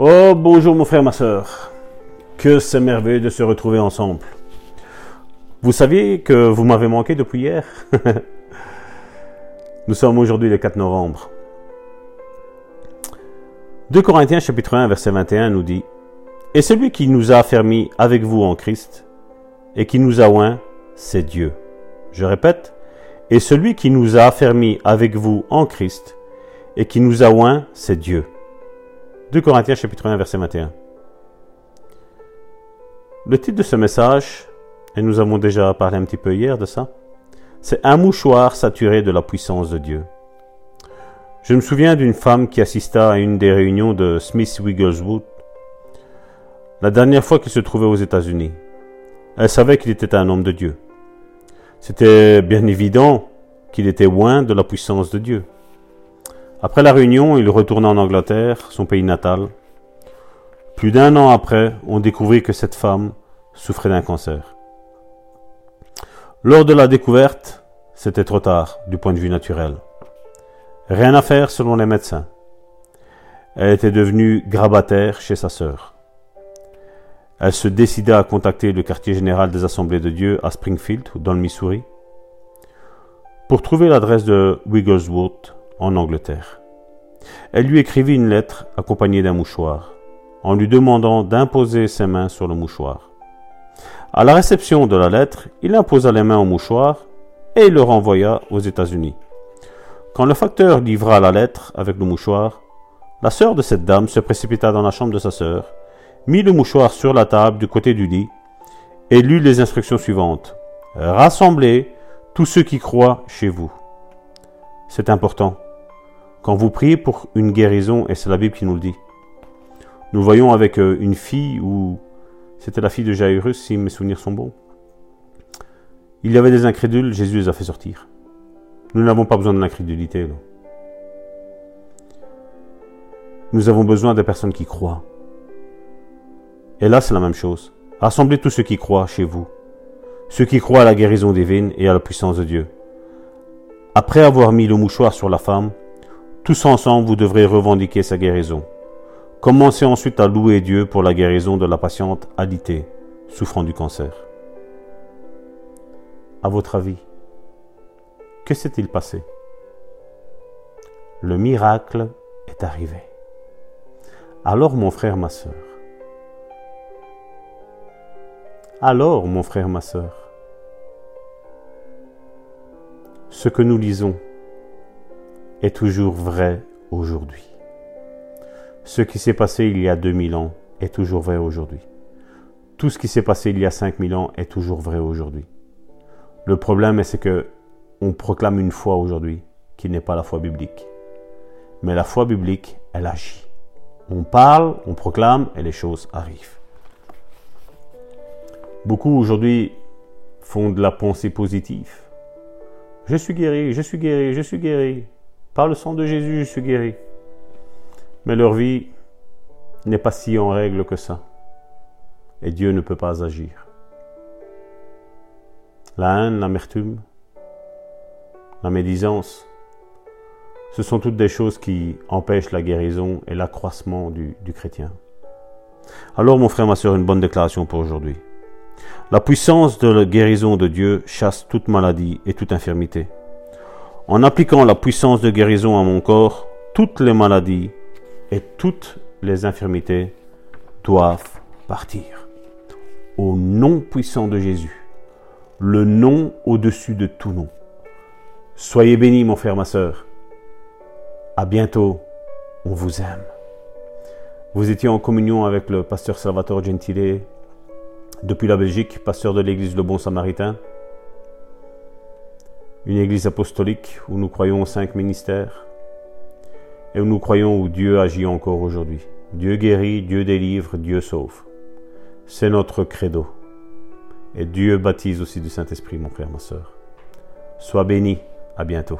Oh, bonjour mon frère, ma soeur. Que c'est merveilleux de se retrouver ensemble. Vous saviez que vous m'avez manqué depuis hier? Nous sommes aujourd'hui le 4 novembre. 2 Corinthiens chapitre 1 verset 21 nous dit Et celui qui nous a affermis avec vous en Christ et qui nous a oint, c'est Dieu. Je répète, et celui qui nous a affermis avec vous en Christ et qui nous a oint, c'est Dieu. 2 Corinthiens chapitre 1 verset 21. Le titre de ce message, et nous avons déjà parlé un petit peu hier de ça, c'est un mouchoir saturé de la puissance de Dieu. Je me souviens d'une femme qui assista à une des réunions de Smith Wiggleswood la dernière fois qu'il se trouvait aux États-Unis. Elle savait qu'il était un homme de Dieu. C'était bien évident qu'il était loin de la puissance de Dieu. Après la réunion, il retourna en Angleterre, son pays natal. Plus d'un an après, on découvrit que cette femme souffrait d'un cancer. Lors de la découverte, c'était trop tard du point de vue naturel. Rien à faire selon les médecins. Elle était devenue grabataire chez sa sœur. Elle se décida à contacter le quartier général des Assemblées de Dieu à Springfield, dans le Missouri, pour trouver l'adresse de Wigglesworth en Angleterre. Elle lui écrivit une lettre accompagnée d'un mouchoir, en lui demandant d'imposer ses mains sur le mouchoir. À la réception de la lettre, il imposa les mains au mouchoir et le renvoya aux États-Unis. Quand le facteur livra la lettre avec le mouchoir, la sœur de cette dame se précipita dans la chambre de sa sœur mit le mouchoir sur la table du côté du lit et lut les instructions suivantes. Rassemblez tous ceux qui croient chez vous. C'est important. Quand vous priez pour une guérison, et c'est la Bible qui nous le dit, nous voyons avec euh, une fille où c'était la fille de Jairus, si mes souvenirs sont bons. Il y avait des incrédules, Jésus les a fait sortir. Nous n'avons pas besoin de l'incrédulité. Nous avons besoin des personnes qui croient. Et là, c'est la même chose. Rassemblez tous ceux qui croient chez vous, ceux qui croient à la guérison divine et à la puissance de Dieu. Après avoir mis le mouchoir sur la femme, tous ensemble, vous devrez revendiquer sa guérison. Commencez ensuite à louer Dieu pour la guérison de la patiente alitée, souffrant du cancer. À votre avis, que s'est-il passé? Le miracle est arrivé. Alors mon frère, ma soeur, Alors, mon frère, ma sœur, ce que nous lisons est toujours vrai aujourd'hui. Ce qui s'est passé il y a 2000 ans est toujours vrai aujourd'hui. Tout ce qui s'est passé il y a 5000 ans est toujours vrai aujourd'hui. Le problème, c'est que on proclame une foi aujourd'hui qui n'est pas la foi biblique. Mais la foi biblique, elle agit. On parle, on proclame et les choses arrivent. Beaucoup aujourd'hui font de la pensée positive. Je suis guéri, je suis guéri, je suis guéri. Par le sang de Jésus, je suis guéri. Mais leur vie n'est pas si en règle que ça. Et Dieu ne peut pas agir. La haine, l'amertume, la médisance, ce sont toutes des choses qui empêchent la guérison et l'accroissement du, chrétien. Alors mon frère, ma soeur, une bonne déclaration pour aujourd'hui. La puissance de la guérison de Dieu chasse toute maladie et toute infirmité. En appliquant la puissance de guérison à mon corps, toutes les maladies et toutes les infirmités doivent partir. Au nom puissant de Jésus, le nom au-dessus de tout nom. Soyez bénis, mon frère, ma soeur. À bientôt. On vous aime. Vous étiez en communion avec le pasteur Salvatore Gentile depuis la Belgique, pasteur de l'église Le Bon Samaritain, une église apostolique où nous croyons aux cinq ministères et où nous croyons où Dieu agit encore aujourd'hui. Dieu guérit, Dieu délivre, Dieu sauve. C'est notre credo. Et Dieu baptise aussi du Saint-Esprit, mon frère, ma soeur. Sois béni. À bientôt.